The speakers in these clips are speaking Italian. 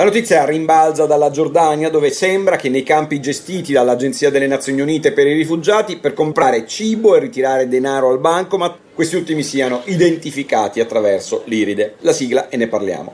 La notizia rimbalza dalla Giordania dove sembra che nei campi gestiti dall'Agenzia delle Nazioni Unite per i rifugiati per comprare cibo e ritirare denaro al bancomat questi ultimi siano identificati attraverso l'iride. La sigla e ne parliamo.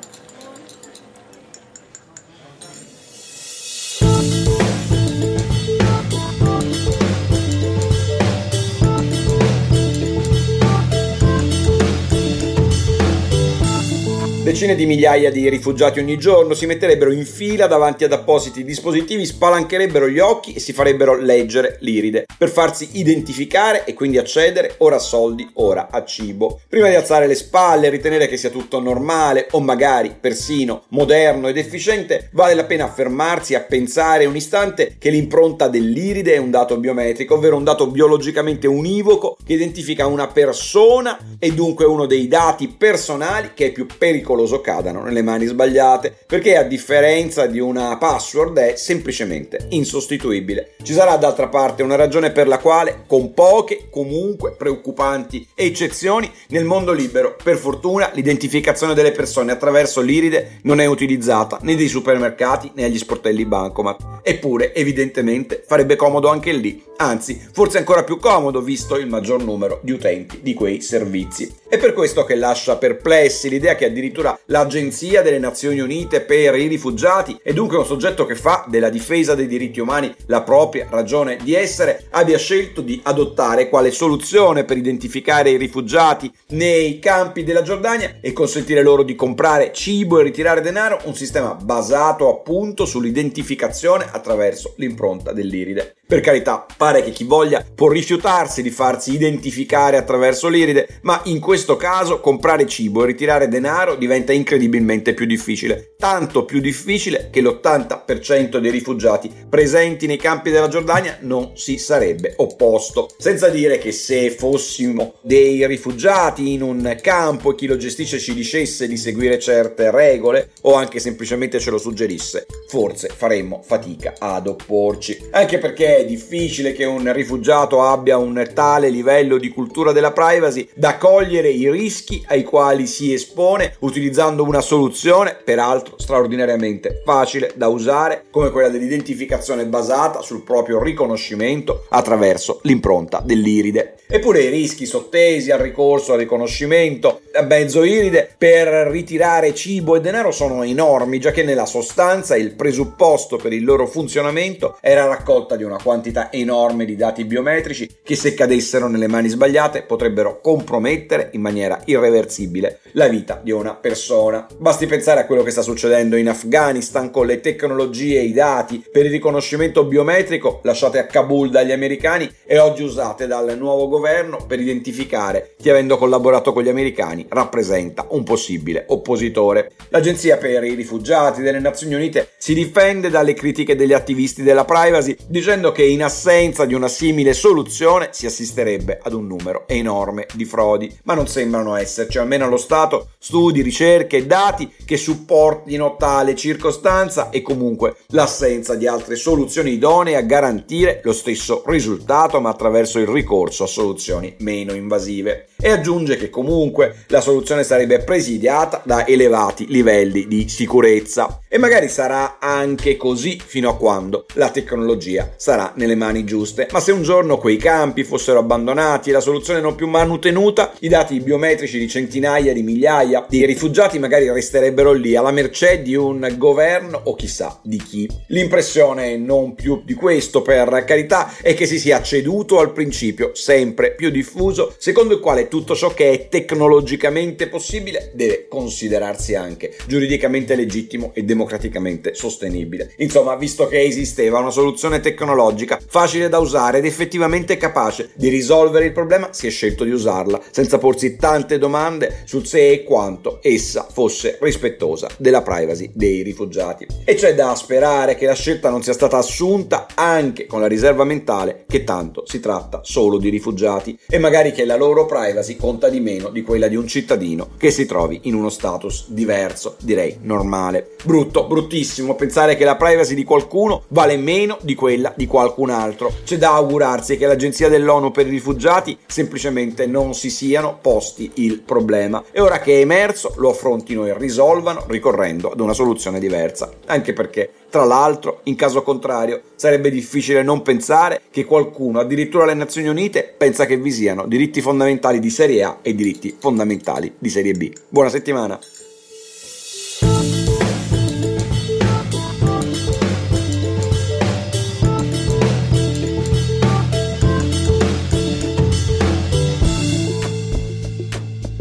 Decine di migliaia di rifugiati ogni giorno si metterebbero in fila davanti ad appositi dispositivi, spalancherebbero gli occhi e si farebbero leggere l'iride per farsi identificare e quindi accedere ora a soldi, ora a cibo. Prima di alzare le spalle e ritenere che sia tutto normale o magari persino moderno ed efficiente, vale la pena fermarsi a pensare un istante che l'impronta dell'iride è un dato biometrico, ovvero un dato biologicamente univoco che identifica una persona e dunque uno dei dati personali che è più pericoloso pericoloso cadano nelle mani sbagliate, perché a differenza di una password è semplicemente insostituibile. Ci sarà d'altra parte una ragione per la quale, con poche, comunque preoccupanti eccezioni, nel mondo libero, per fortuna, l'identificazione delle persone attraverso l'iride non è utilizzata né dei supermercati né agli sportelli bancomat. Eppure, evidentemente, farebbe comodo anche lì, anzi, forse ancora più comodo visto il maggior numero di utenti di quei servizi. È per questo che lascia perplessi l'idea che addirittura l'Agenzia delle Nazioni Unite per i rifugiati e dunque un soggetto che fa della difesa dei diritti umani la propria ragione di essere, abbia scelto di adottare quale soluzione per identificare i rifugiati nei campi della Giordania e consentire loro di comprare cibo e ritirare denaro, un sistema basato appunto sull'identificazione attraverso l'impronta dell'iride. Per carità, pare che chi voglia può rifiutarsi di farsi identificare attraverso l'iride, ma in questo caso comprare cibo e ritirare denaro diventa incredibilmente più difficile. Tanto più difficile che l'80% dei rifugiati presenti nei campi della Giordania non si sarebbe opposto. Senza dire che se fossimo dei rifugiati in un campo e chi lo gestisce ci dicesse di seguire certe regole o anche semplicemente ce lo suggerisse, forse faremmo fatica ad opporci. Anche perché è difficile che un rifugiato abbia un tale livello di cultura della privacy da cogliere i rischi ai quali si espone utilizzando una soluzione, peraltro straordinariamente facile da usare, come quella dell'identificazione basata sul proprio riconoscimento attraverso l'impronta dell'iride. Eppure i rischi sottesi al ricorso al riconoscimento a mezzo iride per ritirare cibo e denaro sono enormi, già che nella sostanza il presupposto per il loro funzionamento era la raccolta di una quantità enorme di dati biometrici che se cadessero nelle mani sbagliate potrebbero compromettere in maniera irreversibile la vita di una persona. Basti pensare a quello che sta succedendo in Afghanistan con le tecnologie e i dati per il riconoscimento biometrico lasciate a Kabul dagli americani e oggi usate dal nuovo governo per identificare chi avendo collaborato con gli americani rappresenta un possibile oppositore. L'Agenzia per i rifugiati delle Nazioni Unite si difende dalle critiche degli attivisti della privacy dicendo che in assenza di una simile soluzione si assisterebbe ad un numero enorme di frodi, ma non sembrano esserci, almeno allo Stato, studi, ricerche e dati che supportino tale circostanza e comunque l'assenza di altre soluzioni idonee a garantire lo stesso risultato ma attraverso il ricorso a soluzioni meno invasive. E aggiunge che comunque la soluzione sarebbe presidiata da elevati livelli di sicurezza e magari sarà anche così fino a quando la tecnologia sarà nelle mani giuste. Ma se un giorno quei campi fossero abbandonati e la soluzione non più manutenuta, i dati biometrici di centinaia di migliaia di rifugiati magari resterebbero lì alla mercé di un governo o chissà di chi. L'impressione non più di questo, per carità, è che si sia ceduto al principio sempre più diffuso, secondo il quale tutto ciò che è tecnologicamente possibile deve considerarsi anche giuridicamente legittimo e democraticamente sostenibile. Insomma, visto che esisteva una soluzione tecnologica facile da usare ed effettivamente capace di risolvere il problema, si è scelto di usarla, senza porsi tante domande sul se e quanto essa fosse rispettosa della privacy dei rifugiati. E c'è da sperare che la scelta non sia stata assunta anche con la riserva mentale che tanto si tratta solo di rifugiati e magari che la loro privacy conta di meno di quella di un cittadino che si trovi in uno status diverso, direi normale. Brutto brutto, bruttissimo pensare che la privacy di qualcuno vale meno di quella di qualcun altro. C'è da augurarsi che l'Agenzia dell'ONU per i rifugiati semplicemente non si siano posti il problema e ora che è emerso lo affrontino e risolvano ricorrendo ad una soluzione diversa. Anche perché, tra l'altro, in caso contrario, sarebbe difficile non pensare che qualcuno, addirittura le Nazioni Unite, pensa che vi siano diritti fondamentali di serie A e diritti fondamentali di serie B. Buona settimana!